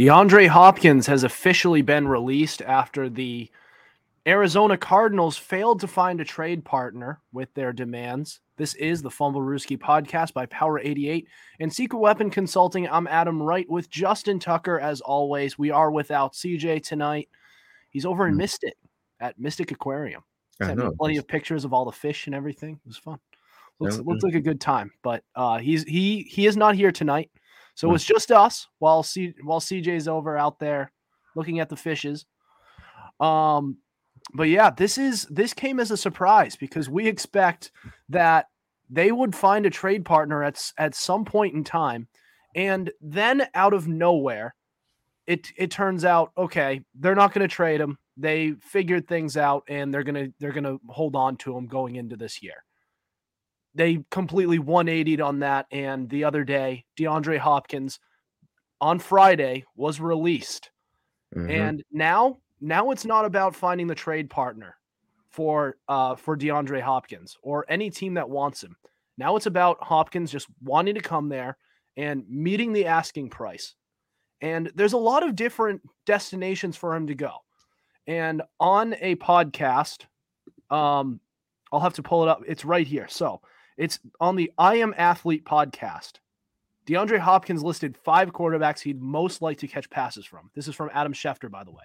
DeAndre Hopkins has officially been released after the Arizona Cardinals failed to find a trade partner with their demands. This is the Fumblerooski podcast by Power 88 and Secret Weapon Consulting. I'm Adam Wright with Justin Tucker. As always, we are without CJ tonight. He's over in hmm. Mystic at Mystic Aquarium. Sent me plenty of pictures of all the fish and everything. It was fun. Looks, looks like a good time. But uh, he's he he is not here tonight, so hmm. it's just us while C while CJ's over out there looking at the fishes. Um, but yeah, this is this came as a surprise because we expect that they would find a trade partner at at some point in time, and then out of nowhere, it it turns out okay, they're not going to trade him. They figured things out, and they're gonna they're gonna hold on to him going into this year. They completely 180'd on that, and the other day, DeAndre Hopkins on Friday was released, mm-hmm. and now now it's not about finding the trade partner for uh for DeAndre Hopkins or any team that wants him. Now it's about Hopkins just wanting to come there and meeting the asking price. And there's a lot of different destinations for him to go. And on a podcast, um, I'll have to pull it up. It's right here. So it's on the I Am Athlete podcast. DeAndre Hopkins listed five quarterbacks he'd most like to catch passes from. This is from Adam Schefter, by the way.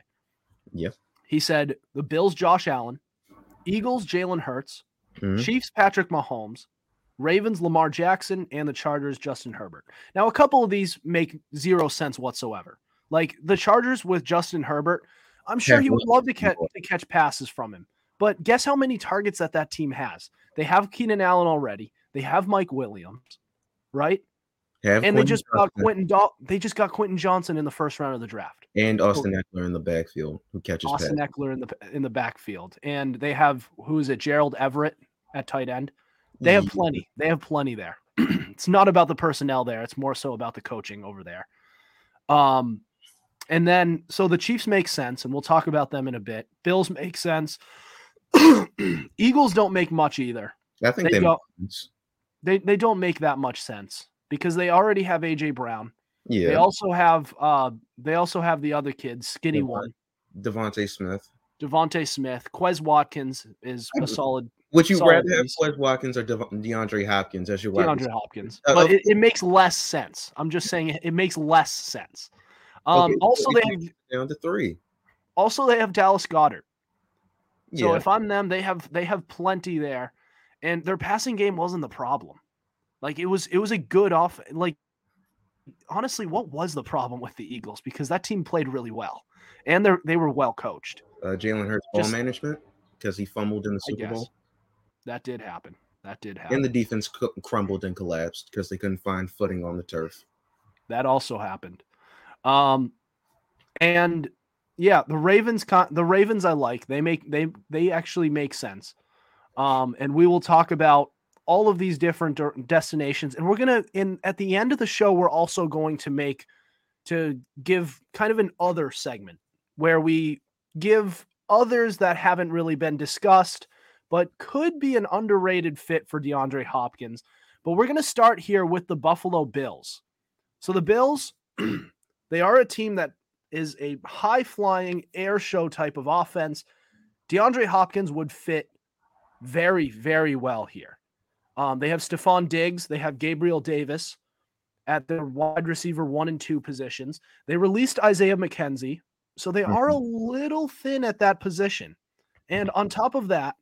Yep. He said the Bills, Josh Allen, Eagles, Jalen Hurts, mm-hmm. Chiefs, Patrick Mahomes, Ravens, Lamar Jackson, and the Chargers, Justin Herbert. Now, a couple of these make zero sense whatsoever. Like the Chargers with Justin Herbert, I'm sure he would love to catch, to catch passes from him. But guess how many targets that that team has? They have Keenan Allen already. They have Mike Williams, right? Have and Quentin they just Johnson. got Quentin. they just got Quentin Johnson in the first round of the draft, and Austin Ekeler in the backfield who catches. Austin Ekeler in the in the backfield, and they have who is it? Gerald Everett at tight end. They have plenty. They have plenty there. it's not about the personnel there. It's more so about the coaching over there. Um, and then so the Chiefs make sense, and we'll talk about them in a bit. Bills make sense. Eagles don't make much either. I think they they, go, they they don't make that much sense because they already have AJ Brown. Yeah. They also have uh they also have the other kids, skinny Devon, one. DeVonta Smith. DeVonta Smith. Quez Watkins is a solid. Would you solid rather have Quez Watkins or De- DeAndre Hopkins as your DeAndre Hopkins? Uh, but it, it, makes less sense. I'm just saying it, it makes less sense. Um okay, also they have down to three. Also, they have Dallas Goedert. So yeah. if I'm them, they have they have plenty there. And their passing game wasn't the problem. Like it was it was a good off like honestly, what was the problem with the Eagles? Because that team played really well. And they they were well coached. Uh, Jalen Hurts ball management because he fumbled in the Super Bowl. That did happen. That did happen. And the defense crumbled and collapsed because they couldn't find footing on the turf. That also happened. Um, and yeah, the Ravens. con- The Ravens I like. They make they they actually make sense. Um, and we will talk about all of these different destinations and we're going to in at the end of the show we're also going to make to give kind of an other segment where we give others that haven't really been discussed but could be an underrated fit for DeAndre Hopkins. But we're going to start here with the Buffalo Bills. So the Bills they are a team that is a high flying air show type of offense. DeAndre Hopkins would fit very, very well here. Um, they have Stefon Diggs, they have Gabriel Davis at their wide receiver one and two positions. They released Isaiah McKenzie, so they are a mm-hmm. little thin at that position. And on top of that,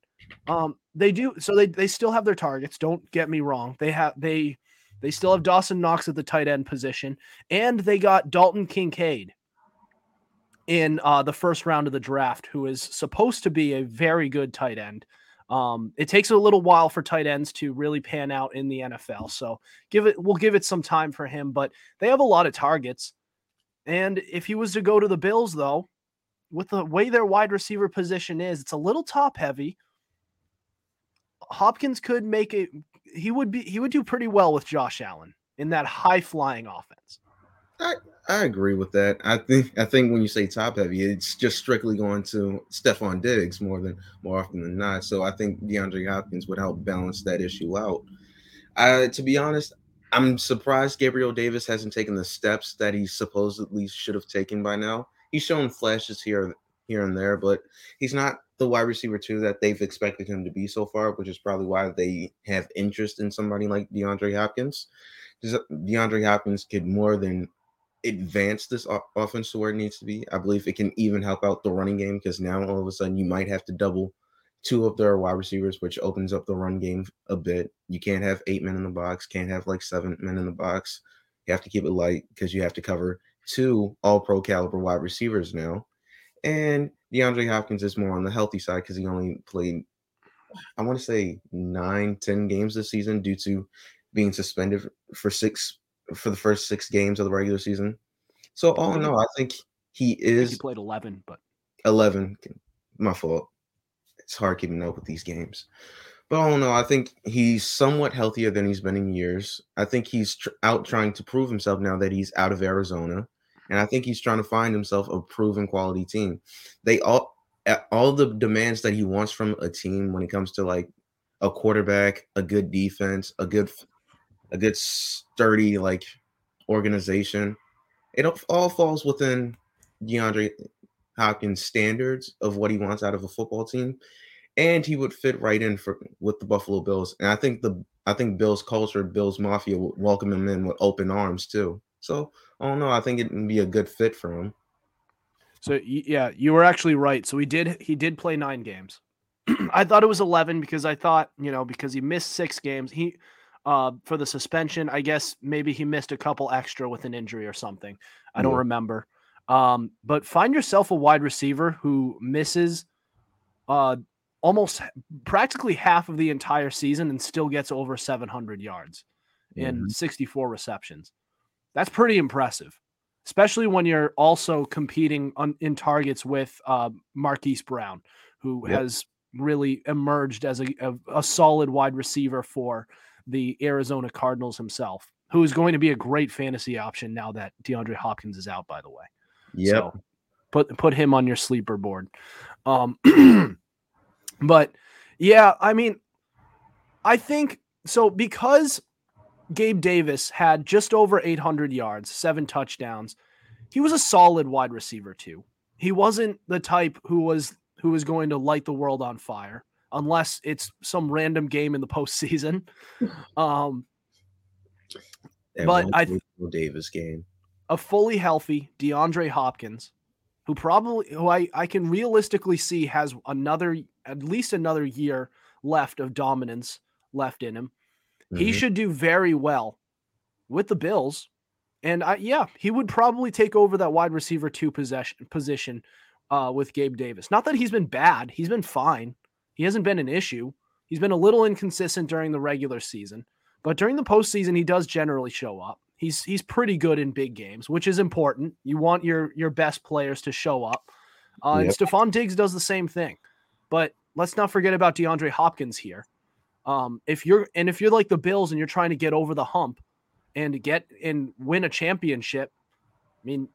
um, they do so they they still have their targets. Don't get me wrong. They have they they still have Dawson Knox at the tight end position, and they got Dalton Kincaid in uh, the first round of the draft, who is supposed to be a very good tight end. Um, it takes a little while for tight ends to really pan out in the NFL. So give it, we'll give it some time for him, but they have a lot of targets. And if he was to go to the Bills, though, with the way their wide receiver position is, it's a little top heavy. Hopkins could make it. He would be. He would do pretty well with Josh Allen in that high flying offense. I, I agree with that. I think I think when you say top heavy, it's just strictly going to Stefon Diggs more than more often than not. So I think DeAndre Hopkins would help balance that issue out. Uh, to be honest, I'm surprised Gabriel Davis hasn't taken the steps that he supposedly should have taken by now. He's shown flashes here here and there, but he's not the wide receiver two that they've expected him to be so far, which is probably why they have interest in somebody like DeAndre Hopkins. DeAndre Hopkins could more than advance this offense to where it needs to be. I believe it can even help out the running game because now all of a sudden you might have to double two of their wide receivers, which opens up the run game a bit. You can't have eight men in the box, can't have like seven men in the box. You have to keep it light because you have to cover two all pro caliber wide receivers now. And DeAndre Hopkins is more on the healthy side because he only played, I want to say, nine, ten games this season due to being suspended for six for the first six games of the regular season. So all in all, I think he is. Think he played eleven, but eleven. My fault. It's hard keeping up with these games. But all in all, I think he's somewhat healthier than he's been in years. I think he's tr- out trying to prove himself now that he's out of Arizona, and I think he's trying to find himself a proven quality team. They all all the demands that he wants from a team when it comes to like a quarterback, a good defense, a good a good sturdy like organization. It all falls within DeAndre Hopkins' standards of what he wants out of a football team, and he would fit right in for with the Buffalo Bills. And I think the I think Bills culture, Bills Mafia would welcome him in with open arms too. So I don't know. I think it would be a good fit for him. So yeah, you were actually right. So he did he did play nine games. I thought it was eleven because I thought you know because he missed six games. He uh, for the suspension. I guess maybe he missed a couple extra with an injury or something. I don't remember. Um, but find yourself a wide receiver who misses uh, almost practically half of the entire season and still gets over 700 yards mm-hmm. in 64 receptions. That's pretty impressive, especially when you're also competing on, in targets with uh, Marquise Brown, who yep. has really emerged as a, a, a solid wide receiver for the Arizona Cardinals himself, who is going to be a great fantasy option now that DeAndre Hopkins is out, by the way. Yeah. So put put him on your sleeper board. Um but yeah, I mean, I think so because Gabe Davis had just over 800 yards, seven touchdowns. He was a solid wide receiver too. He wasn't the type who was who was going to light the world on fire unless it's some random game in the postseason. Um, but I Davis game a fully healthy DeAndre Hopkins, who probably who I, I can realistically see has another at least another year left of dominance left in him. Mm-hmm. He should do very well with the Bills. And I, yeah, he would probably take over that wide receiver two possession position uh, with Gabe Davis. Not that he's been bad; he's been fine. He hasn't been an issue. He's been a little inconsistent during the regular season, but during the postseason, he does generally show up. He's he's pretty good in big games, which is important. You want your your best players to show up. Uh, yep. And Stefon Diggs does the same thing. But let's not forget about DeAndre Hopkins here. Um, if you're and if you're like the Bills and you're trying to get over the hump and get and win a championship, I mean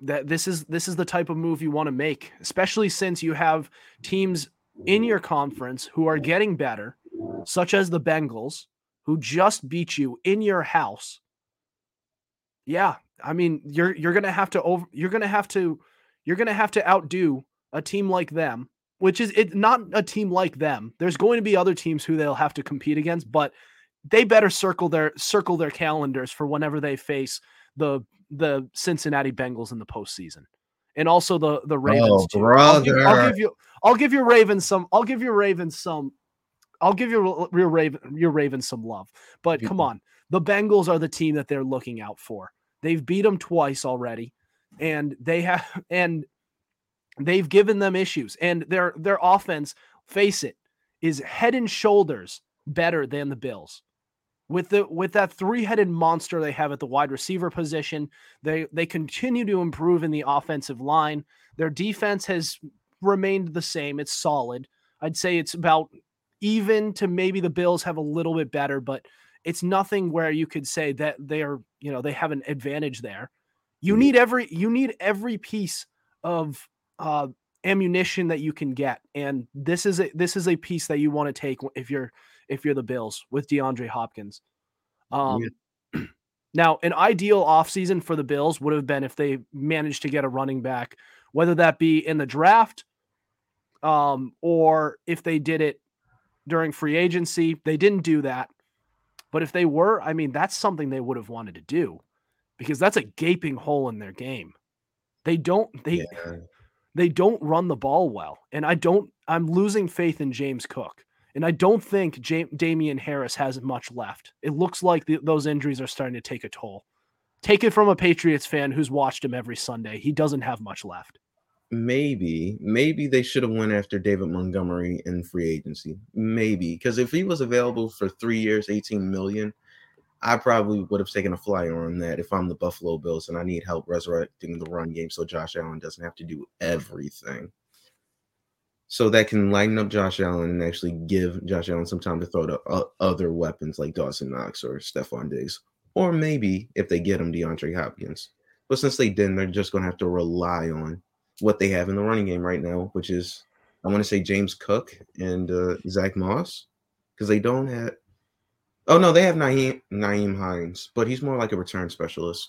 that this is this is the type of move you want to make, especially since you have teams in your conference who are getting better, such as the Bengals, who just beat you in your house. Yeah, I mean, you're you're gonna have to over you're gonna have to you're gonna have to outdo a team like them, which is it not a team like them. There's going to be other teams who they'll have to compete against, but they better circle their circle their calendars for whenever they face the the Cincinnati Bengals in the postseason and also the the oh, Ravens. Oh, I'll give, I'll give, you I'll give your Ravens some I'll give your Ravens some I'll give your your Raven your Ravens some love. But come on, the Bengals are the team that they're looking out for. They've beat them twice already, and they have and they've given them issues. And their their offense, face it, is head and shoulders better than the Bills with the with that three-headed monster they have at the wide receiver position they they continue to improve in the offensive line. Their defense has remained the same. It's solid. I'd say it's about even to maybe the bills have a little bit better but it's nothing where you could say that they are you know they have an advantage there. You mm-hmm. need every you need every piece of uh ammunition that you can get and this is a this is a piece that you want to take if you're if you're the Bills with DeAndre Hopkins. Um, Now, an ideal offseason for the Bills would have been if they managed to get a running back, whether that be in the draft um, or if they did it during free agency. They didn't do that. But if they were, I mean, that's something they would have wanted to do because that's a gaping hole in their game. They don't they yeah. they don't run the ball well. And I don't I'm losing faith in James Cook. And I don't think J- Damien Harris has much left. It looks like the, those injuries are starting to take a toll. Take it from a Patriots fan who's watched him every Sunday. He doesn't have much left. Maybe, maybe they should have went after David Montgomery in free agency. Maybe because if he was available for three years, eighteen million, I probably would have taken a flyer on that if I'm the Buffalo Bills and I need help resurrecting the run game so Josh Allen doesn't have to do everything so that can lighten up Josh Allen and actually give Josh Allen some time to throw to uh, other weapons like Dawson Knox or Stefon Diggs, or maybe if they get him DeAndre Hopkins. But since they didn't, they're just going to have to rely on what they have in the running game right now, which is I want to say James Cook and uh, Zack Moss, because they don't have. Oh no, they have Nyheim Nyheim Hines, but he's more like a return specialist.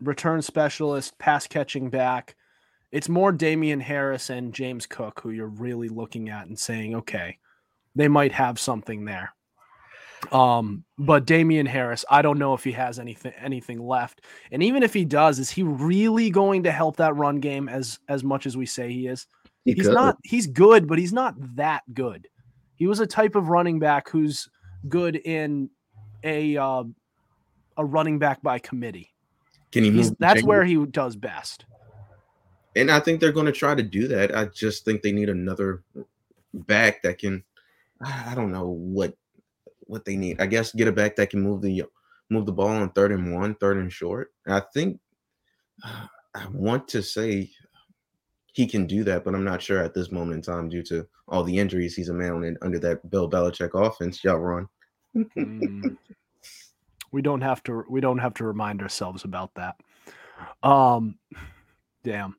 Return specialist, pass catching back it's more Damien Harris and James Cook who you're really looking at and saying, okay, they might have something there. Um, but Damien Harris, I don't know if he has anything anything left. And even if he does, is he really going to help that run game as as much as we say he is? He he's could. not he's good, but he's not that good. He was a type of running back who's good in a uh, a running back by committee. Can he? That's where he does best. And I think they're going to try to do that. I just think they need another back that can I don't know what what they need. I guess get a back that can move the move the ball on third and one, third and short. I think I want to say he can do that, but I'm not sure at this moment in time due to all the injuries he's a man under that Bill Belichick offense. Y'all run. mm. We don't have to. We don't have to remind ourselves about that. Um, damn.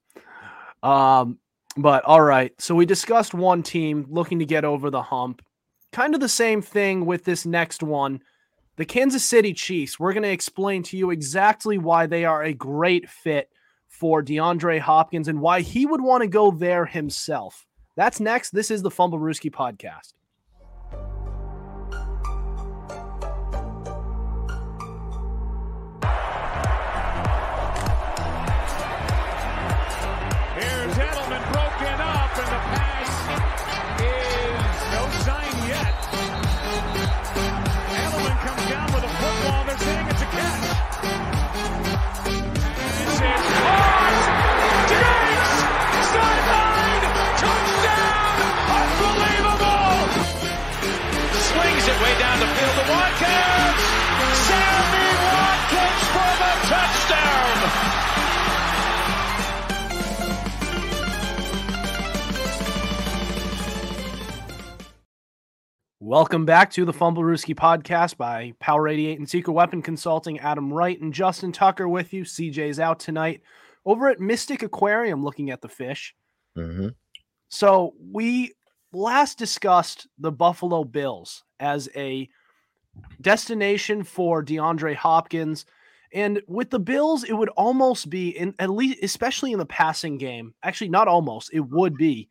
Um, but all right. So we discussed one team looking to get over the hump. Kind of the same thing with this next one. The Kansas City Chiefs. We're going to explain to you exactly why they are a great fit for DeAndre Hopkins and why he would want to go there himself. That's next. This is the Fumblerooski podcast. Welcome back to the Fumblerooski podcast by Power 88 and Secret Weapon Consulting. Adam Wright and Justin Tucker with you. CJ's out tonight over at Mystic Aquarium looking at the fish. Mm-hmm. So we last discussed the Buffalo Bills as a destination for DeAndre Hopkins. And with the Bills, it would almost be in at least, especially in the passing game. Actually, not almost, it would be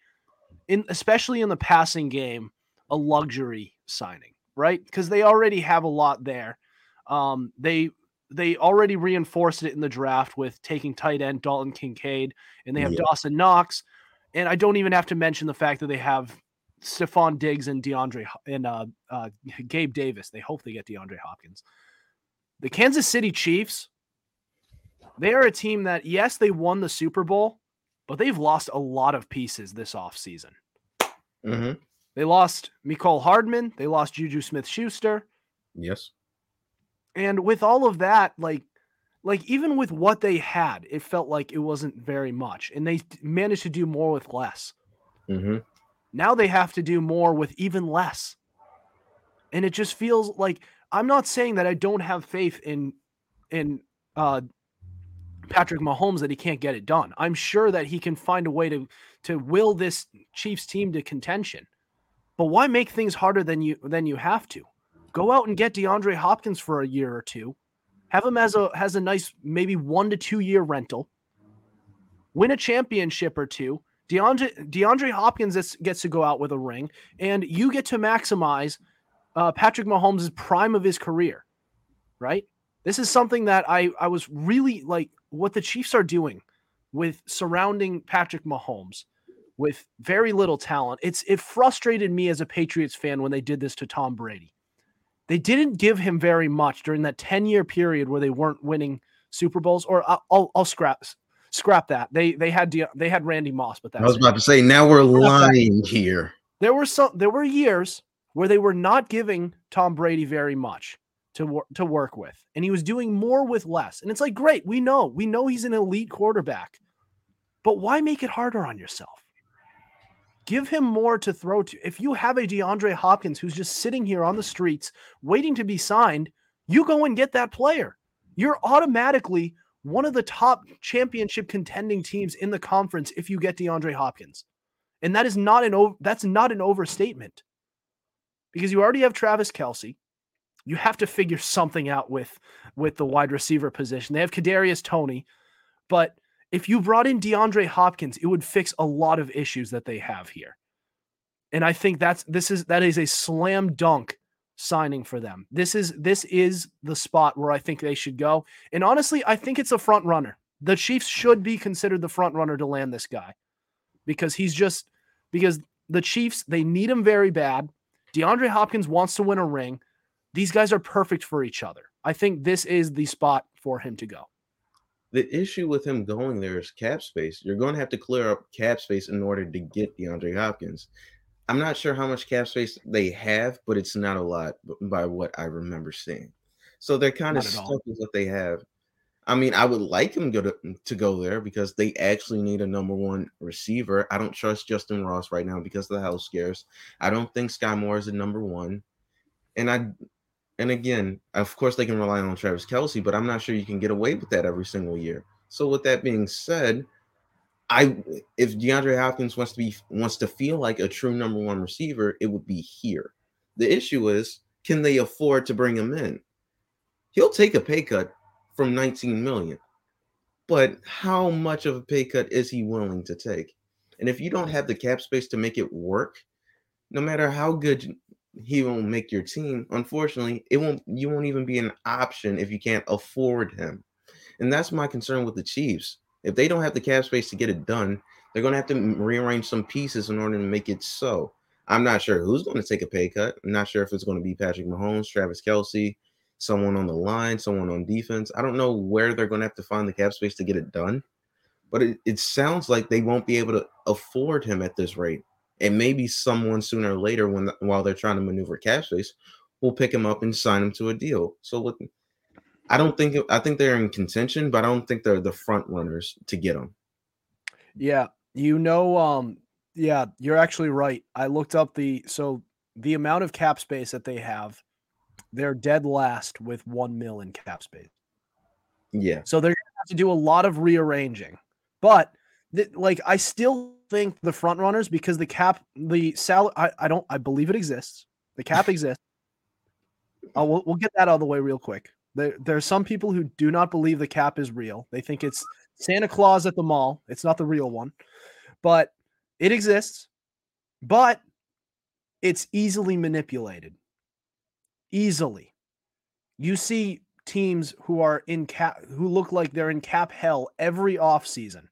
in especially in the passing game a luxury signing, right? Because they already have a lot there. Um, they they already reinforced it in the draft with taking tight end Dalton Kincaid, and they have yeah. Dawson Knox. And I don't even have to mention the fact that they have Stefon Diggs and DeAndre and uh, uh, Gabe Davis. They hope they get DeAndre Hopkins. The Kansas City Chiefs, they are a team that, yes, they won the Super Bowl, but they've lost a lot of pieces this offseason. Mm-hmm. They lost Mecole Hardman. They lost Juju Smith Schuster. Yes. And with all of that, like, like even with what they had, it felt like it wasn't very much. And they managed to do more with less. Mm-hmm. Now they have to do more with even less. And it just feels like I'm not saying that I don't have faith in in uh Patrick Mahomes that he can't get it done. I'm sure that he can find a way to to will this Chiefs team to contention. But why make things harder than you than you have to? Go out and get DeAndre Hopkins for a year or two. have him as a has a nice maybe one to two year rental, win a championship or two. DeAndre DeAndre Hopkins gets to go out with a ring, and you get to maximize uh, Patrick Mahomes' prime of his career, right? This is something that I I was really like what the Chiefs are doing with surrounding Patrick Mahomes with very little talent. It's it frustrated me as a Patriots fan when they did this to Tom Brady. They didn't give him very much during that 10-year period where they weren't winning Super Bowls or I'll, I'll, I'll scrap scrap that. They they had they had Randy Moss, but that I was about it. to say now we're lying here. There were some there were years where they were not giving Tom Brady very much to to work with, and he was doing more with less. And it's like, great, we know, we know he's an elite quarterback, but why make it harder on yourself? Give him more to throw to. If you have a DeAndre Hopkins who's just sitting here on the streets waiting to be signed, you go and get that player. You're automatically one of the top championship contending teams in the conference if you get DeAndre Hopkins. And that is not an over—that's not an overstatement. Because you already have Travis Kelce. you have to figure something out with with the wide receiver position. They have Kadarius Toney, but if you brought in DeAndre Hopkins, it would fix a lot of issues that they have here. And I think that's this is that is a slam dunk signing for them. This is this is the spot where I think they should go. And honestly, I think it's a front runner. The Chiefs should be considered the front runner to land this guy because he's just because the Chiefs they need him very bad. DeAndre Hopkins wants to win a ring. These guys are perfect for each other. I think this is the spot for him to go. The issue with him going there is cap space. You're going to have to clear up cap space in order to get DeAndre Hopkins. I'm not sure how much cap space they have, but it's not a lot by what I remember seeing. So they're kind not of stuck with what they have. I mean, I would like him to, mm, to go there because they actually need a number one receiver. I don't trust Justyn Ross right now because of the health scares. I don't think Skyy Moore is a number one. And I and again, of course, they can rely on Travis Kelce, but I'm not sure you can get away with that every single year. So, with that being said, I if DeAndre Hopkins wants to be wants to feel like a true number one receiver, it would be here. The issue is, can they afford to bring him in? He'll take a pay cut from 19 million, but how much of a pay cut is he willing to take? And if you don't have the cap space to make it work, no matter how good he won't make your team. Unfortunately, it won't you won't even be an option if you can't afford him. And that's my concern with the Chiefs. If they don't have the cap space to get it done, they're going to have to rearrange some pieces in order to make it so. I'm not sure who's going to take a pay cut. I'm not sure if it's going to be Patrick Mahomes, Travis Kelce, someone on the line, someone on defense. I don't know where they're going to have to find the cap space to get it done. But it, it sounds like they won't be able to afford him at this rate and maybe someone sooner or later when while they're trying to maneuver cap space will pick him up and sign him to a deal. So with i don't think i think they're in contention but i don't think they're the front runners to get him yeah you know um yeah you're actually right. I looked up the so the amount of cap space that they have they're dead last with one mil in cap space. Yeah. So they're gonna have to do a lot of rearranging but th- like i still think the front runners because the cap, the salary, I, I don't, I believe it exists. The cap exists. Uh, we'll, we'll get that out of the way real quick. There, there are some people who do not believe the cap is real. They think it's Santa Claus at the mall. It's not the real one, but it exists. But it's easily manipulated. Easily. You see teams who are in cap who look like they're in cap hell every offseason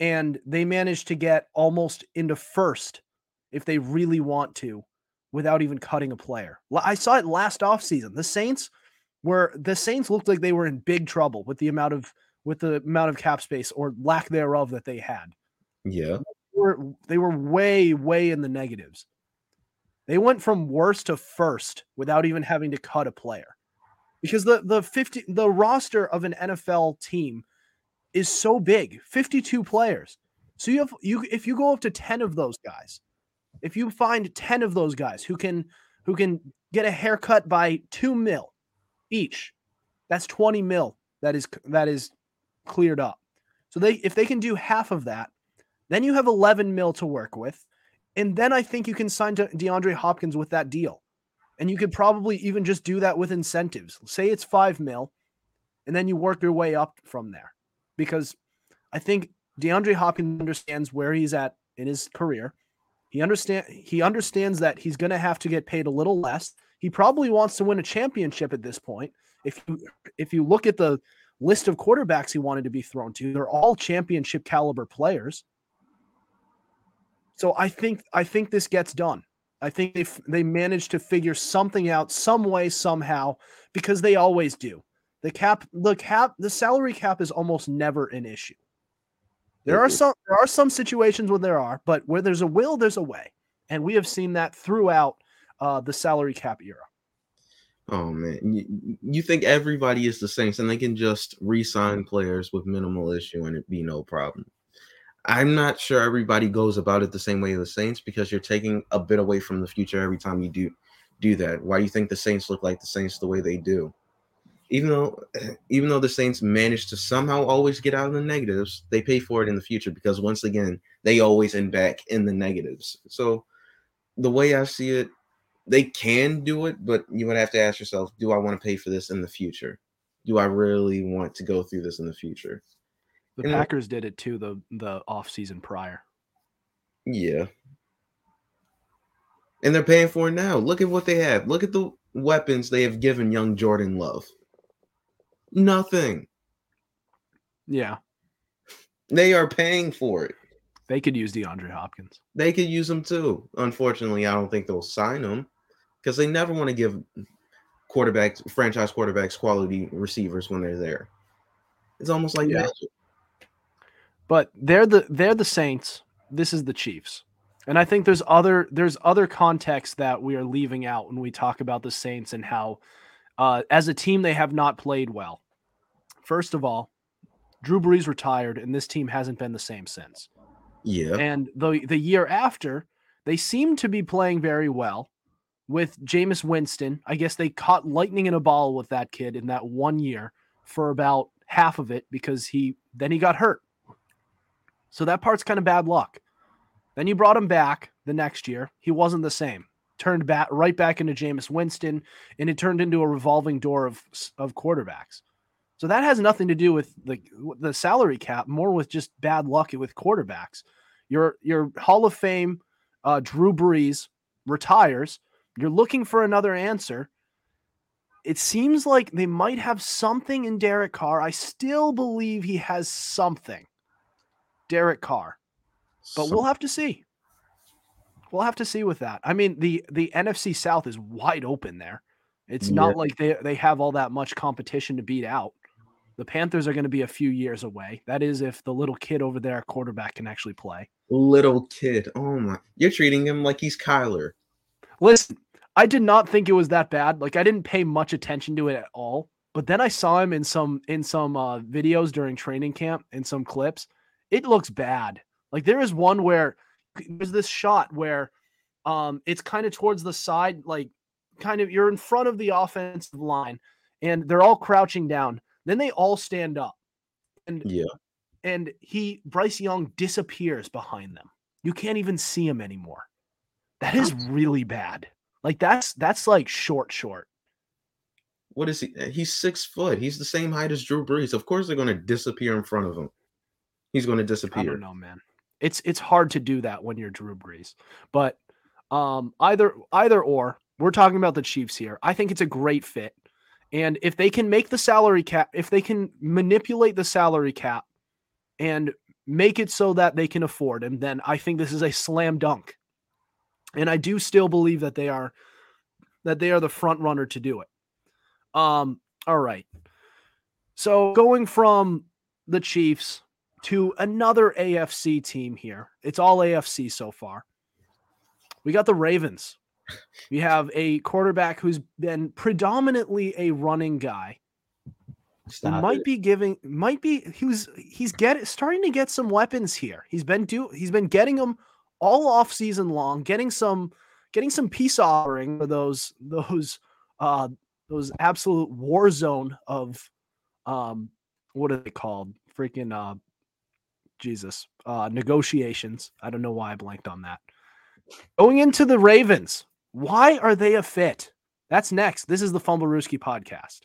and they managed to get almost into first if they really want to without even cutting a player. I saw it last offseason. The Saints were the Saints looked like they were in big trouble with the amount of with the amount of cap space or lack thereof that they had. Yeah. They were, they were way way in the negatives. They went from worst to first without even having to cut a player. Because the the 50 the roster of an NFL team is so big 52 players. So you have you if you go up to 10 of those guys if you find 10 of those guys who can who can get a haircut by 2 mil each that's 20 mil that is that is cleared up. So they if they can do half of that then you have 11 mil to work with. And then i think you can sign to deandre hopkins with that deal. And you could probably even just do that with incentives. Say it's 5 mil and then you work your way up from there. Because I think DeAndre Hopkins understands where he's at in his career. He understand he understands that he's going to have to get paid a little less. He probably wants to win a championship at this point. If you if you look at the list of quarterbacks he wanted to be thrown to, they're all championship caliber players. So I think I think this gets done. I think they they managed to figure something out some way somehow because they always do. The cap the cap the salary cap is almost never an issue. There are some there are some situations where there are, but where there's a will, there's a way, and we have seen that throughout uh, the salary cap era. Oh man, you, you think everybody is the Saints and they can just re-sign players with minimal issue and it be no problem? I'm not sure everybody goes about it the same way the Saints because you're taking a bit away from the future every time you do do that. Why do you think the Saints look like the Saints the way they do? Even though even though the Saints manage to somehow always get out of the negatives, they pay for it in the future because once again, they always end back in the negatives. So the way I see it, they can do it, but you would have to ask yourself, do I want to pay for this in the future? Do I really want to go through this in the future? The and Packers did it too the the off season prior. Yeah. And they're paying for it now. Look at what they have. Look at the weapons they have given young Jordan Love. Nothing. Yeah. They are paying for it. They could use DeAndre Hopkins. They could use him too. Unfortunately, I don't think they'll sign him because they never want to give quarterbacks, franchise quarterbacks, quality receivers when they're there. It's almost like yeah. magic. But they're the they're the Saints. This is the Chiefs. And I think there's other there's other context that we are leaving out when we talk about the Saints and how uh, as a team they have not played well. First of all, Drew Brees retired and this team hasn't been the same since. Yeah. And the the year after, they seem to be playing very well with Jameis Winston. I guess they caught lightning in a ball with that kid in that one year for about half of it because he then he got hurt. So that part's kind of bad luck. Then you brought him back the next year. He wasn't the same. Turned back right back into Jameis Winston, and it turned into a revolving door of of quarterbacks. So that has nothing to do with the the salary cap, more with just bad luck with quarterbacks. Your your Hall of Fame uh, Drew Brees retires. You're looking for another answer. It seems like they might have something in Derek Carr. I still believe he has something. Derek Carr. But we'll have to see. We'll have to see with that. I mean, the the NFC South is wide open there. It's yeah. not like they they have all that much competition to beat out. The Panthers are going to be a few years away. That is if the little kid over there quarterback can actually play. Little kid. Oh my. You're treating him like he's Kyler. Listen, I did not think it was that bad. Like I didn't pay much attention to it at all. But then I saw him in some in some uh, videos during training camp in some clips it looks bad. Like there is one where there's this shot where um it's kind of towards the side, like kind of you're in front of the offensive line and they're all crouching down. Then they all stand up. And yeah. And he Bryce Young disappears behind them. You can't even see him anymore. That is really bad. Like that's that's like short short. What is he? He's six foot. He's the same height as Drew Brees. Of course, they're going to disappear in front of him he's going to disappear. I don't know, man. It's it's hard to do that when you're Drew Brees, but um, either either or. We're talking about the Chiefs here. I think it's a great fit, and if they can make the salary cap, if they can manipulate the salary cap, and make it so that they can afford him, then I think this is a slam dunk. And I do still believe that they are that they are the front runner to do it. Um, all right. So going from the Chiefs to another AFC team here. It's all AFC so far. We got the Ravens. We have a quarterback who's been predominantly a running guy. Stop might it. be giving might be he was he's get starting to get some weapons here. He's been do he's been getting them all off season long, getting some getting some peace offering for those those uh those absolute war zone of um what are they called? Freaking uh Jesus, uh, negotiations. I don't know why I blanked on that. Going into the Ravens, why are they a fit? That's next. This is the Fumblerooski podcast.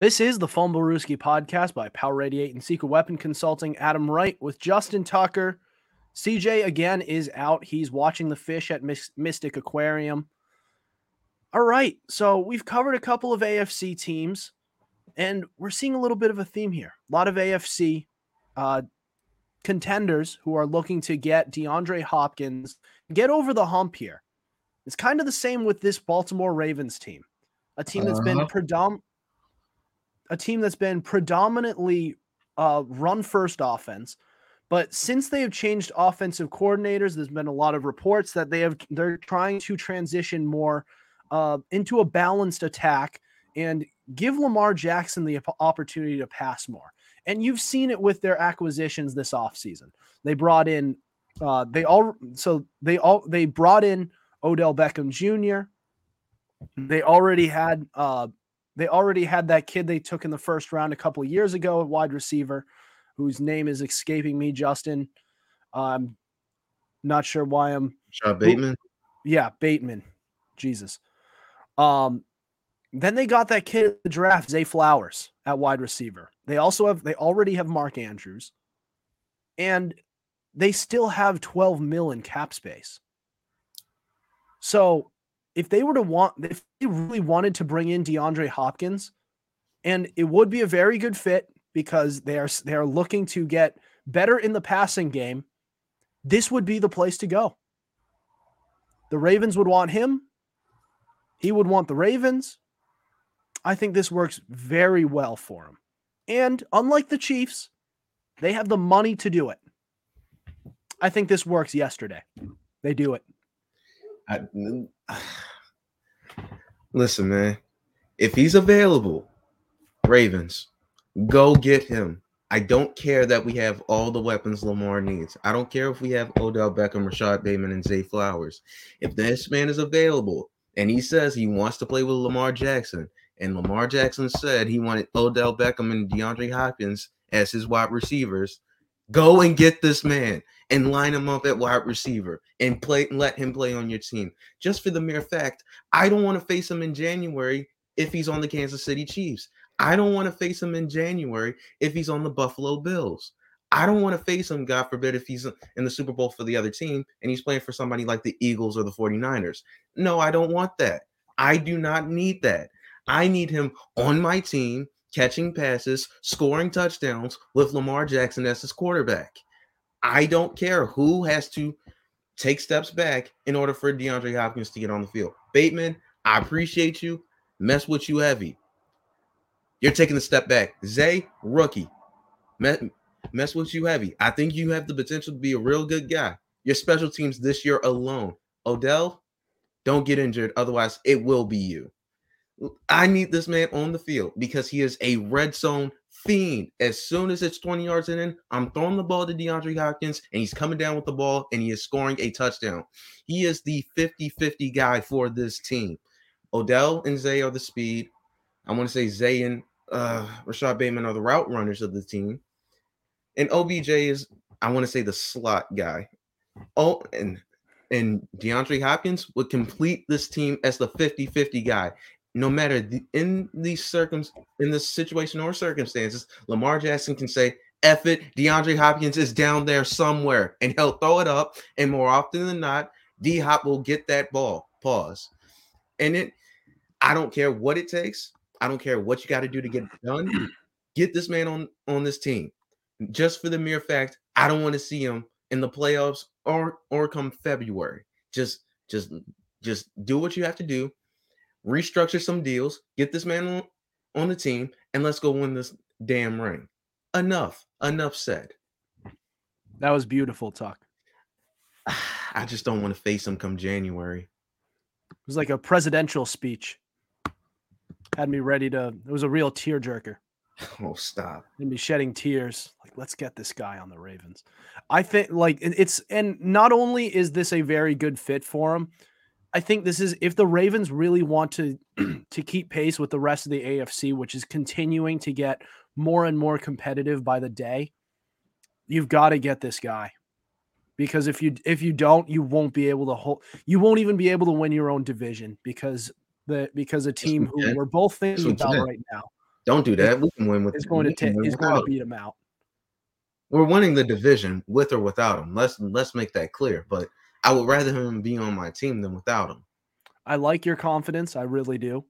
This is the Fumblerooski podcast by Power 88 and Secret Weapon Consulting. Adam Wright with Justin Tucker. CJ again is out. He's watching the fish at Mystic Aquarium. All right, so we've covered a couple of AFC teams, and we're seeing a little bit of a theme here. A lot of AFC uh, contenders who are looking to get DeAndre Hopkins get over the hump here. It's kind of the same with this Baltimore Ravens team, a team that's uh-huh. been predom- a team that's been predominantly uh, run first offense. But since they have changed offensive coordinators, there's been a lot of reports that they have they're trying to transition more uh, into a balanced attack and give Lamar Jackson the opportunity to pass more. And you've seen it with their acquisitions this offseason. They brought in uh, they all so they all they brought in Odell Beckham Jr. They already had uh, they already had that kid they took in the first round a couple of years ago, a wide receiver, whose name is escaping me, Justin. I'm not sure why I'm Sean Bateman. Yeah, Bateman. Jesus. Um, then they got that kid at the draft, Zay Flowers, at wide receiver. They also have they already have Mark Andrews, and they still have 12 mil in cap space. So if they were to want, if they really wanted to bring in DeAndre Hopkins, and it would be a very good fit because they are they are looking to get better in the passing game, this would be the place to go. The Ravens would want him. He would want the Ravens. I think this works very well for him. And unlike the Chiefs, they have the money to do it. I think this works yesterday. They do it. I, listen, man. If he's available, Ravens, go get him. I don't care that we have all the weapons Lamar needs. I don't care if we have Odell Beckham, Rashod Bateman, and Zay Flowers. If this man is available and he says he wants to play with Lamar Jackson, and Lamar Jackson said he wanted Odell Beckham and DeAndre Hopkins as his wide receivers, go and get this man and line him up at wide receiver and play and let him play on your team. Just for the mere fact, I don't want to face him in January if he's on the Kansas City Chiefs. I don't want to face him in January if he's on the Buffalo Bills. I don't want to face him, God forbid, if he's in the Super Bowl for the other team and he's playing for somebody like the Eagles or the 49ers. No, I don't want that. I do not need that. I need him on my team, catching passes, scoring touchdowns with Lamar Jackson as his quarterback. I don't care who has to take steps back in order for DeAndre Hopkins to get on the field. Bateman, I appreciate you. Mess with you heavy. You're taking a step back. Zay, rookie. Mess, with you heavy. I think you have the potential to be a real good guy. Your special teams this year alone. Odell, don't get injured. Otherwise, it will be you. I need this man on the field because he is a red zone fiend. As soon as it's 20 yards in, I'm throwing the ball to DeAndre Hopkins and he's coming down with the ball and he is scoring a touchdown. He is the 50 50 guy for this team. Odell and Zay are the speed. I want to say Zay and uh, Rashod Bateman are the route runners of the team. And OBJ is, I want to say, the slot guy. Oh, and and DeAndre Hopkins would complete this team as the 50-50 guy no matter the, in these circum in this situation or circumstances, Lamar Jackson can say, F it, DeAndre Hopkins is down there somewhere, and he'll throw it up. And more often than not, D Hop will get that ball. Pause. And it, I don't care what it takes. I don't care what you got to do to get it done. Get this man on on this team. Just for the mere fact, I don't want to see him in the playoffs or or come February. Just just just do what you have to do restructure some deals, get this man on, on the team, and let's go win this damn ring. Enough. Enough said. That was beautiful, Tuck. I just don't want to face him come January. It was like a presidential speech. Had me ready to. It was a real tearjerker. Oh, stop! And be shedding tears. Like, let's get this guy on the Ravens. I think, like, it's and not only is this a very good fit for him, I think this is if the Ravens really want to to keep pace with the rest of the AFC, which is continuing to get more and more competitive by the day, you've got to get this guy. Because if you if you don't, you won't be able to hold you won't even be able to win your own division because the because a team who we're both thinking about right now. Don't do that. We can win with. Is going to can is going to beat him out. We're winning the division with or without him. Let's let's make that clear. But I would rather him be on my team than without him. I like your confidence, I really do.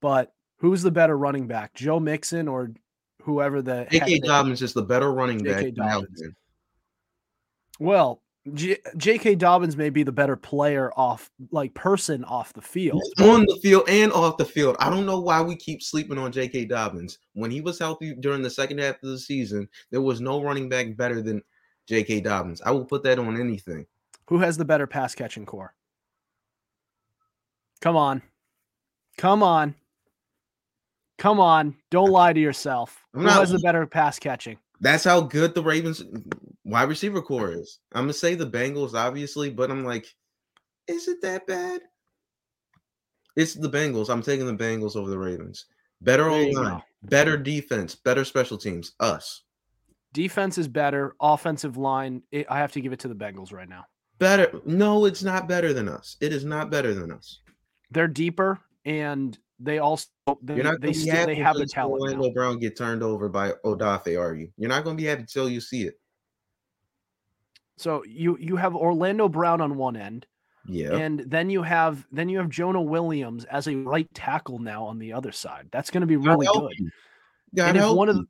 But who's the better running back, Joe Mixon or whoever the J.K. Dobbins is the better running back. J.K. Well, J- J.K. Dobbins may be the better player off, like person off the field. on the field and off the field. I don't know why we keep sleeping on J.K. Dobbins. When he was healthy during the second half of the season, there was no running back better than J.K. Dobbins. I will put that on anything. Who has the better pass catching corps? Come on. Come on. Come on. Don't lie to yourself. I'm Who not has the better pass catching? That's how good the Ravens wide receiver corps is. I'm gonna say the Bengals, obviously, but I'm like, is it that bad? It's the Bengals. I'm taking the Bengals over the Ravens. Better There you line, better defense, better special teams. Us Defense is better. Offensive line, it, I have to give it to the Bengals right now. Better. No, it's not better than us. It is not better than us. They're deeper and they also they, You're not they, going to be still, they have the talent. Orlando now. Brown get turned over by Odafe, are you? You're not going to be happy until you see it. So you you have Orlando Brown on one end, Yeah. and then you have then you have Jonah Williams as a right tackle now on the other side. That's going to be really good. you. God and if one of the,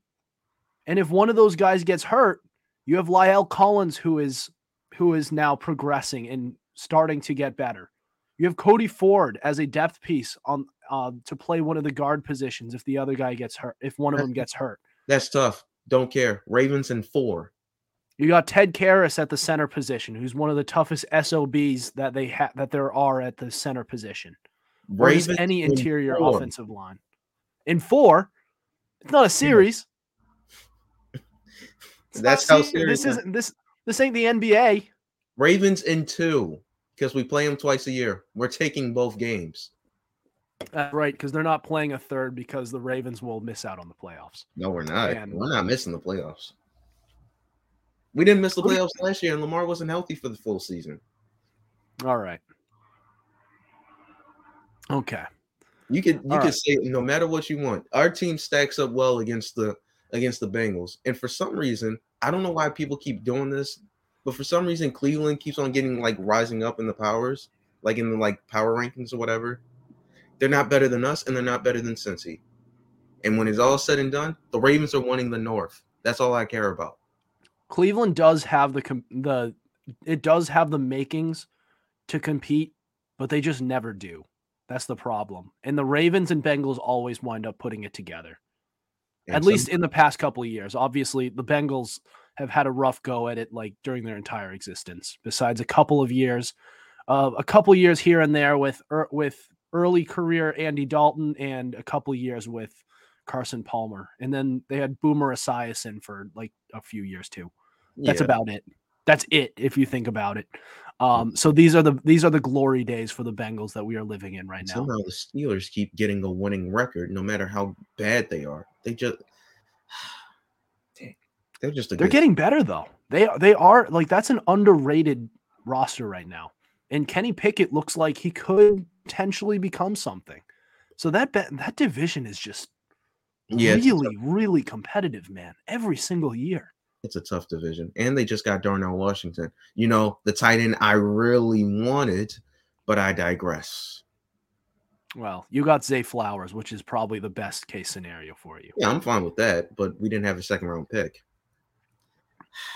and if one of those guys gets hurt, you have Lyle Collins who is who is now progressing and starting to get better. You have Cody Ford as a depth piece on uh, to play one of the guard positions if the other guy gets hurt, if one of them gets hurt. That's tough. Don't care. Ravens in four. You got Ted Karras at the center position, who's one of the toughest SOBs that they have that there are at the center position. Ravens any interior four. offensive line. In four, it's not a series. It's not That's how se- serious this isn't this this ain't the NBA. Ravens in two because we play them twice a year. We're taking both games. Uh, right, because they're not playing a third because the Ravens will miss out on the playoffs. No, we're not. Man. We're not missing the playoffs. We didn't miss the playoffs last year, and Lamar wasn't healthy for the full season. All right. Okay. You could you All could right. say no matter what you want. Our team stacks up well against the against the Bengals, and for some reason, I don't know why people keep doing this, but for some reason, Cleveland keeps on getting like rising up in the powers, like in the like power rankings or whatever. They're not better than us, and they're not better than Cincy. And when it's all said and done, the Ravens are winning the North. That's all I care about. Cleveland does have the com- the it does have the makings to compete, but they just never do. That's the problem. And the Ravens and Bengals always wind up putting it together. And At some- least in the past couple of years. Obviously, the Bengals have had a rough go at it like during their entire existence. Besides a couple of years, uh, a couple years here and there with er, with early career Andy Dalton and a couple years with Carson Palmer, and then they had Boomer Esiason for like a few years too. That's Yeah. about it. That's it if you think about it. Um, so these are the these are the glory days for the Bengals that we are living in right now. Somehow the Steelers keep getting a winning record, no matter how bad they are. They just. They're just a They're good getting better though. They they are like that's an underrated roster right now. And Kenny Pickett looks like he could potentially become something. So that be- that division is just Yeah, really really competitive, man. Every single year. It's a tough division. And they just got Darnell Washington. You know, the tight end I really wanted, but I digress. Well, you got Zay Flowers, which is probably the best case scenario for you. Yeah, I'm fine with that, but we didn't have a second round pick.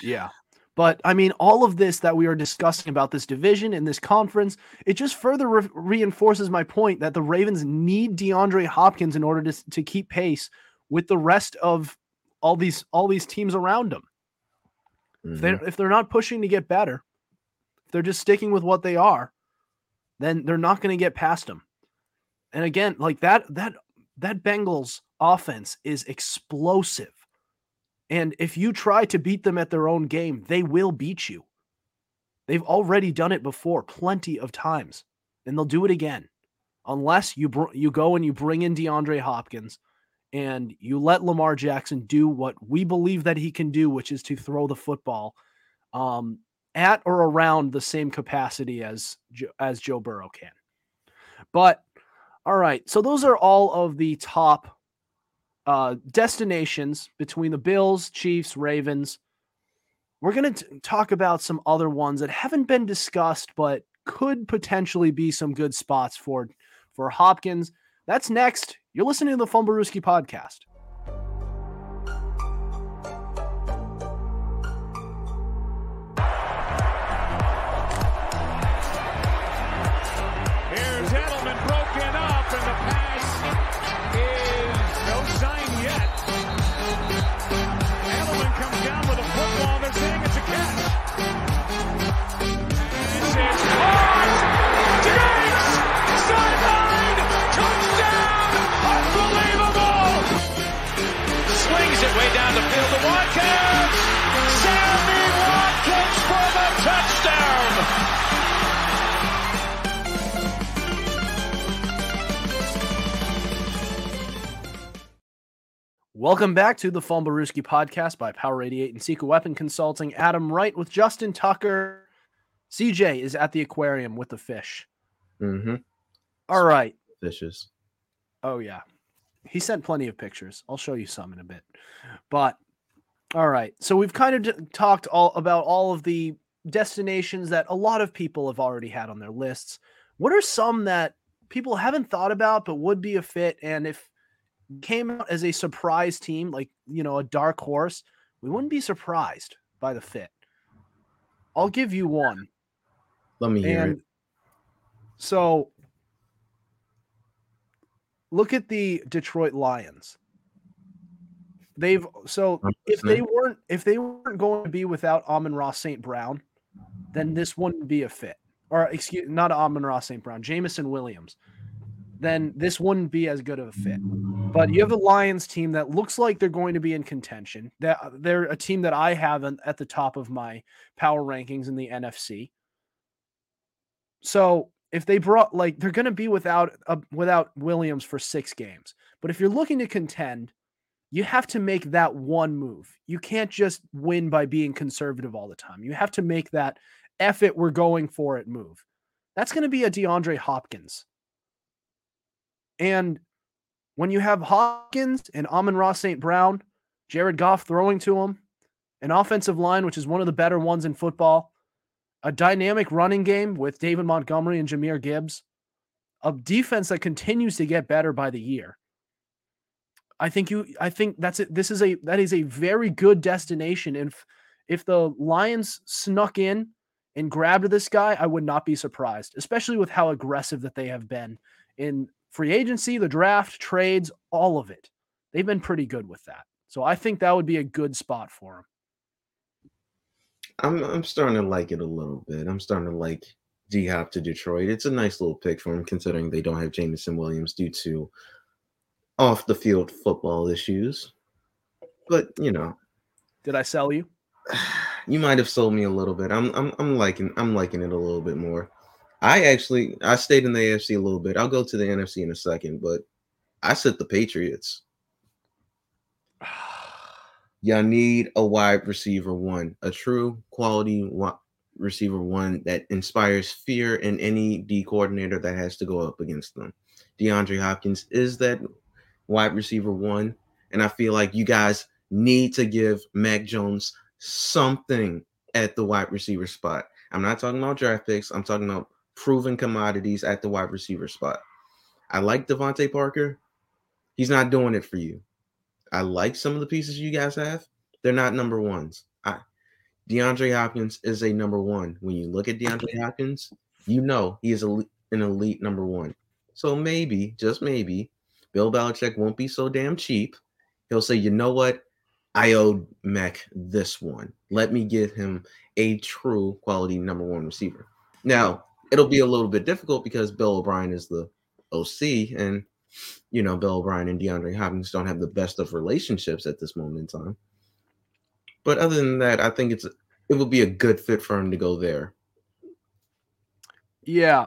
Yeah. But I mean, all of this that we are discussing about this division and this conference, it just further re- reinforces my point that the Ravens need DeAndre Hopkins in order to, to keep pace with the rest of all these all these teams around them. If they Mhm. if they're not pushing to get better, if they're just sticking with what they are, then they're not going to get past them. And again, like that that that Bengals offense is explosive. And if you try to beat them at their own game, they will beat you. They've already done it before plenty of times, and they'll do it again. Unless you br- you go and you bring in DeAndre Hopkins and you let Lamar Jackson do what we believe that he can do, which is to throw the football um, at or around the same capacity as as Joe Burrow can. But all right, so those are all of the top uh, destinations between the Bills, Chiefs, Ravens. We're going to talk about some other ones that haven't been discussed, but could potentially be some good spots for for Hopkins. That's next. You're listening to the Fumblerooski podcast. Welcome back to the Fumblerooski podcast by Power 88 and Seeker Weapon Consulting. Adam Wright with Justin Tucker. CJ is at the aquarium with the fish. Mm-hmm. All right. Fishes. Oh, yeah. He sent plenty of pictures. I'll show you some in a bit. But all right. So we've kind of talked all about all of the destinations that a lot of people have already had on their lists. What are some that people haven't thought about but would be a fit? And if came out as a surprise team, like you know, a dark horse, we wouldn't be surprised by the fit. I'll give you one. Let me hear and it. So look at the Detroit Lions. They've so if they weren't if they weren't going to be without Amon-Ra St. Brown, then this wouldn't be a fit. Or excuse not Amon-Ra St. Brown, Jameson Williams then this wouldn't be as good of a fit. But you have a Lions team that looks like they're going to be in contention. That they're a team that I have at the top of my power rankings in the NFC. So if they brought like they're going to be without uh, without Williams for six games, but if you're looking to contend, you have to make that one move. You can't just win by being conservative all the time. You have to make that F it, we're going for it move. That's going to be a DeAndre Hopkins and when you have Hopkins and Amon-Ra St. Brown, Jared Goff throwing to him, an offensive line, which is one of the better ones in football, a dynamic running game with David Montgomery and Jahmyr Gibbs, a defense that continues to get better by the year. I think you I think that's it. This is a that is a very good destination. And if, if the Lions snuck in and grabbed this guy, I would not be surprised, especially with how aggressive that they have been in free agency, the draft, trades, all of it. They've been pretty good with that. So I think that would be a good spot for them. I'm I'm starting to like it a little bit. I'm starting to like D Hop to Detroit. It's a nice little pick for him considering they don't have Jameson Williams due to off the field football issues. But you know. Did I sell you? You might have sold me a little bit. I'm I'm I'm liking I'm liking it a little bit more. I actually I stayed in the AFC a little bit. I'll go to the NFC in a second, but I said the Patriots. Y'all need a wide receiver one, a true quality wide receiver one that inspires fear in any D coordinator that has to go up against them. DeAndre Hopkins is that wide receiver one, and I feel like you guys need to give Mac Jones something at the wide receiver spot. I'm not talking about draft picks. I'm talking about proven commodities at the wide receiver spot. I like DeVante Parker. He's not doing it for you. I like some of the pieces you guys have. They're not number ones. I, DeAndre Hopkins is a number one. When you look at DeAndre Hopkins, you know he is a, an elite number one. So maybe, just maybe, Bill Belichick won't be so damn cheap. He'll say, you know what? I owe Mac this one. Let me give him a true quality number one receiver. Now, it'll be a little bit difficult because Bill O'Brien is the OC, and you know Bill O'Brien and DeAndre Hopkins don't have the best of relationships at this moment in time. But other than that, I think it's it would be a good fit for him to go there. Yeah.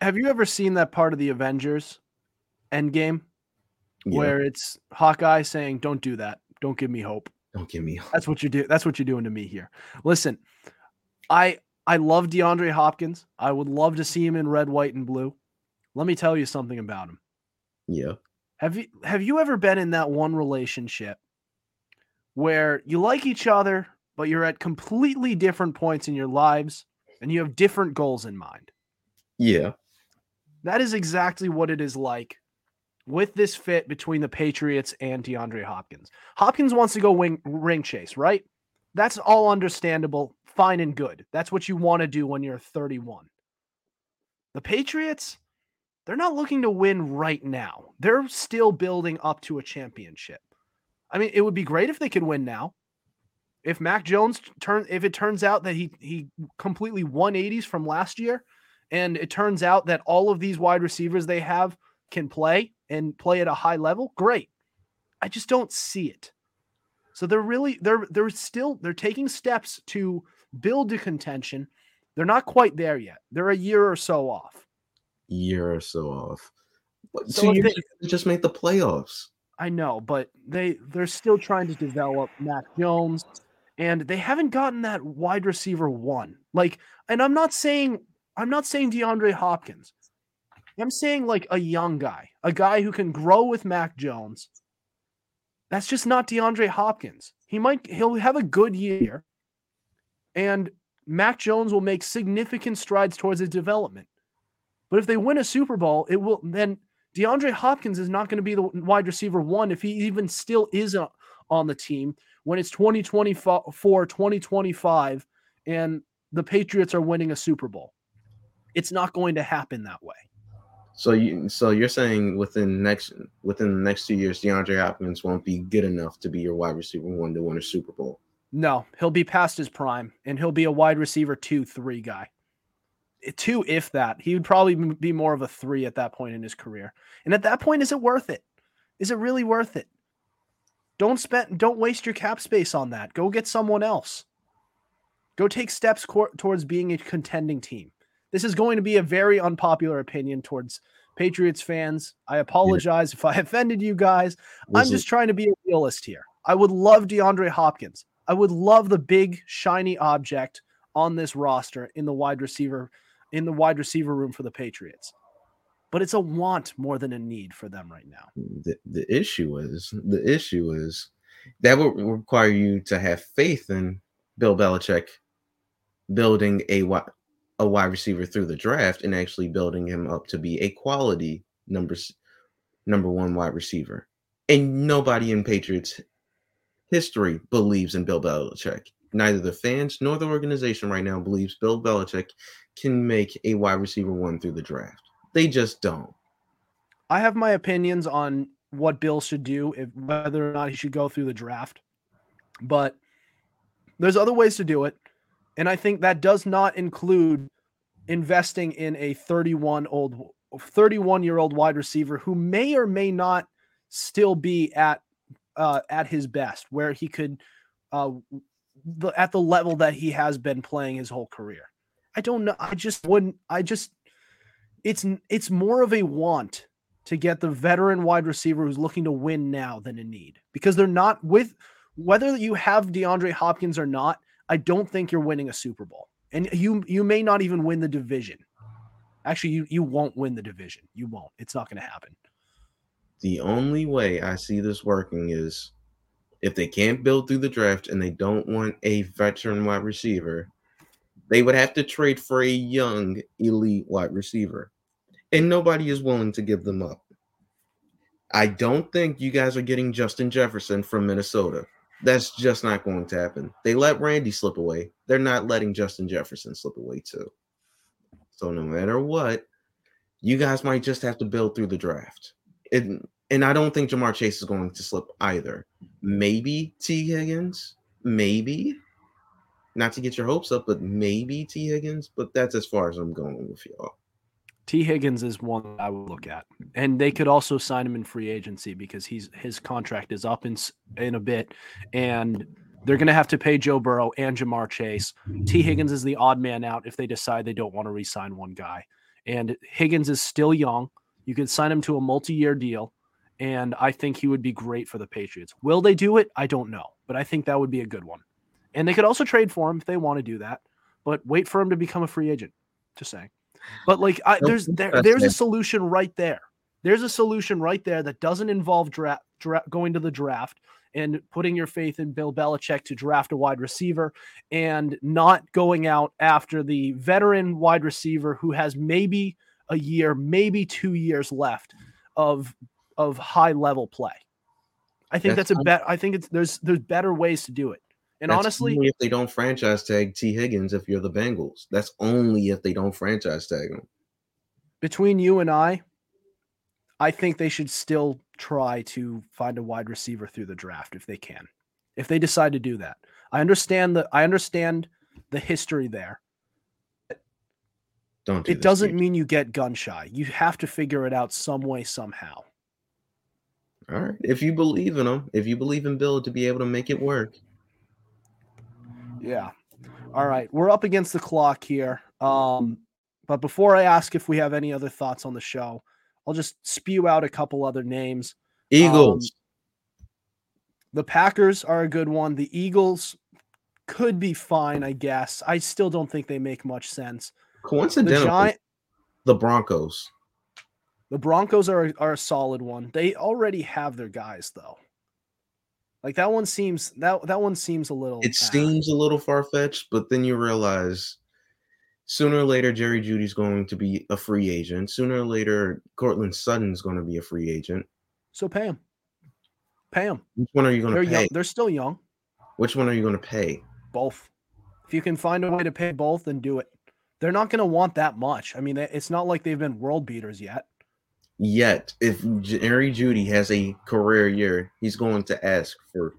Have you ever seen that part of the Avengers Endgame yeah. where it's Hawkeye saying, "Don't do that. Don't give me hope. Don't give me hope." That's what you do. That's what you're doing to me here. Listen, I I love DeAndre Hopkins. I would love to see him in red, white, and blue. Let me tell you something about him. Yeah. Have you have you ever been in that one relationship where you like each other, but you're at completely different points in your lives and you have different goals in mind? Yeah. That is exactly what it is like with this fit between the Patriots and DeAndre Hopkins. Hopkins wants to go wing, ring chase, right? That's all understandable, fine and good. That's what you want to do when you're 31. The Patriots, they're not looking to win right now. They're still building up to a championship. I mean, it would be great if they could win now. If Mac Jones turn if it turns out that he he completely 180s from last year and it turns out that all of these wide receivers they have can play and play at a high level, great. I just don't see it. So they're really they're they're still they're taking steps to build to contention. They're not quite there yet. They're a year or so off. Year or so off. So Two if years they- just made the playoffs. I know, but they they're still trying to develop Mac Jones, and they haven't gotten that wide receiver one. Like, and I'm not saying I'm not saying DeAndre Hopkins. I'm saying like a young guy, a guy who can grow with Mac Jones. That's just not DeAndre Hopkins. He might he'll have a good year, and Mac Jones will make significant strides towards his development. But if they win a Super Bowl, it will then DeAndre Hopkins is not going to be the wide receiver one if he even still is a- on the team when it's 2024, 2025, and the Patriots are winning a Super Bowl. It's not going to happen that way. So you so you're saying within next within the next two years, DeAndre Hopkins won't be good enough to be your wide receiver one to win a Super Bowl. No, he'll be past his prime and he'll be a wide receiver two, three guy. Eh, Two, if that. He would probably be more of a three at that point in his career. And at that point, is it worth it? Is it really worth it? Don't spend, don't waste your cap space on that. Go get someone else. Go take steps cor- towards being a contending team. This is going to be a very unpopular opinion towards Patriots fans. I apologize if I offended you guys. I'm Was it- just trying to be a realist here. I would love DeAndre Hopkins. I would love the big shiny object on this roster in the wide receiver in the wide receiver room for the Patriots. But it's a want more than a need for them right now. the, the issue is the issue is that would require you to have faith in Bill Belichick building a wi- a wide receiver through the draft and actually building him up to be a quality number number one wide receiver. And nobody in Patriots history believes in Bill Belichick. Neither the fans nor the organization right now believes Bill Belichick can make a wide receiver one through the draft. They just don't. I have my opinions on what Bill should do, if whether or not he should go through the draft. But there's other ways to do it. And I think that does not include investing in a 31 old 31 year old wide receiver who may or may not still be at uh, at his best, where he could uh, the, at the level that he has been playing his whole career. I don't know. I just wouldn't. I just it's it's more of a want to get the veteran wide receiver who's looking to win now than a need because they're not with whether you have DeAndre Hopkins or not. I don't think you're winning a Super Bowl, and you you may not even win the division. Actually, you you won't win the division. You won't. It's not going to happen. The only way I see this working is if they can't build through the draft and they don't want a veteran wide receiver, they would have to trade for a young elite wide receiver. And nobody is willing to give them up. I don't think you guys are getting Justin Jefferson from Minnesota. That's just not going to happen. They let Randy slip away. They're not letting Justin Jefferson slip away, too. So, no matter what, you guys might just have to build through the draft. It, and I don't think Ja'Marr Chase is going to slip either. Maybe Tee Higgins, maybe. Not to get your hopes up, but maybe Tee Higgins. But that's as far as I'm going with y'all. Tee Higgins is one I would look at, and they could also sign him in free agency because he's his contract is up in in a bit, and they're going to have to pay Joe Burrow and Ja'Marr Chase. Tee Higgins is the odd man out if they decide they don't want to re-sign one guy, and Higgins is still young. You could sign him to a multi-year deal, and I think he would be great for the Patriots. Will they do it? I don't know, but I think that would be a good one. And they could also trade for him if they want to do that, but wait for him to become a free agent. Just saying. But like, I, there's there, there's a solution right there. There's a solution right there that doesn't involve draft, dra- going to the draft and putting your faith in Bill Belichick to draft a wide receiver and not going out after the veteran wide receiver who has maybe a year, maybe two years left of of high level play. I think that's, that's a bet. I think it's there's there's better ways to do it. And that's honestly, if they don't franchise tag Tee Higgins, if you're the Bengals, that's only if they don't franchise tag him. Between you and I, I think they should still try to find a wide receiver through the draft if they can. If they decide to do that. I understand the I understand the history there. Don't do it doesn't mean you get gun shy. You have to figure it out some way somehow. All right. If you believe in him, if you believe in Bill to be able to make it work. Yeah. All right. We're up against the clock here. Um, but before I ask if we have any other thoughts on the show, I'll just spew out a couple other names. Eagles. Um, the Packers are a good one. The Eagles could be fine, I guess. I still don't think they make much sense. Coincidentally, the, Giant, the Broncos. The Broncos are are a solid one. They already have their guys though. Like that one seems that that one seems a little. It seems a little far fetched, but then you realize sooner or later Jerry Jeudy's going to be a free agent. Sooner or later Courtland Sutton's going to be a free agent. So pay him. Pay him. Which one are you going to pay? Young. They're still young. Which one are you going to pay? Both. If you can find a way to pay both, then do it. They're not going to want that much. I mean, it's not like they've been world beaters yet. Yet, if Jerry Jeudy has a career year, he's going to ask for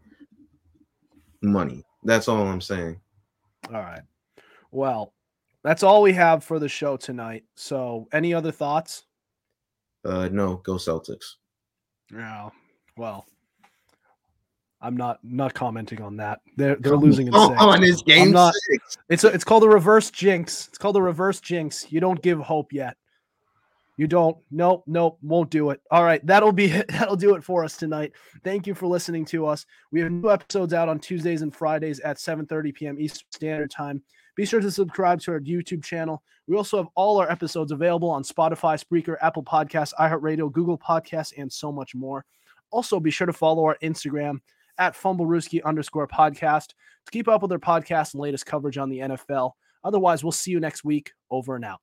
money. That's all I'm saying. All right. Well, that's all we have for the show tonight. So, any other thoughts? Uh, no, go Celtics. Yeah. Well, I'm not not commenting on that. They're they're oh, losing in oh, six. On his game not, six. It's a, it's called a reverse jinx. It's called a reverse jinx. You don't give hope yet. You don't. Nope. Nope. Won't do it. All right. That'll be it. That'll do it for us tonight. Thank you for listening to us. We have new episodes out on Tuesdays and Fridays at 7:30 p.m. Eastern Standard Time. Be sure to subscribe to our YouTube channel. We also have all our episodes available on Spotify, Spreaker, Apple Podcasts, iHeartRadio, Google Podcasts, and so much more. Also, be sure to follow our Instagram at fumblerooski underscore podcast to keep up with our podcast and latest coverage on the NFL. Otherwise, we'll see you next week. Over and out.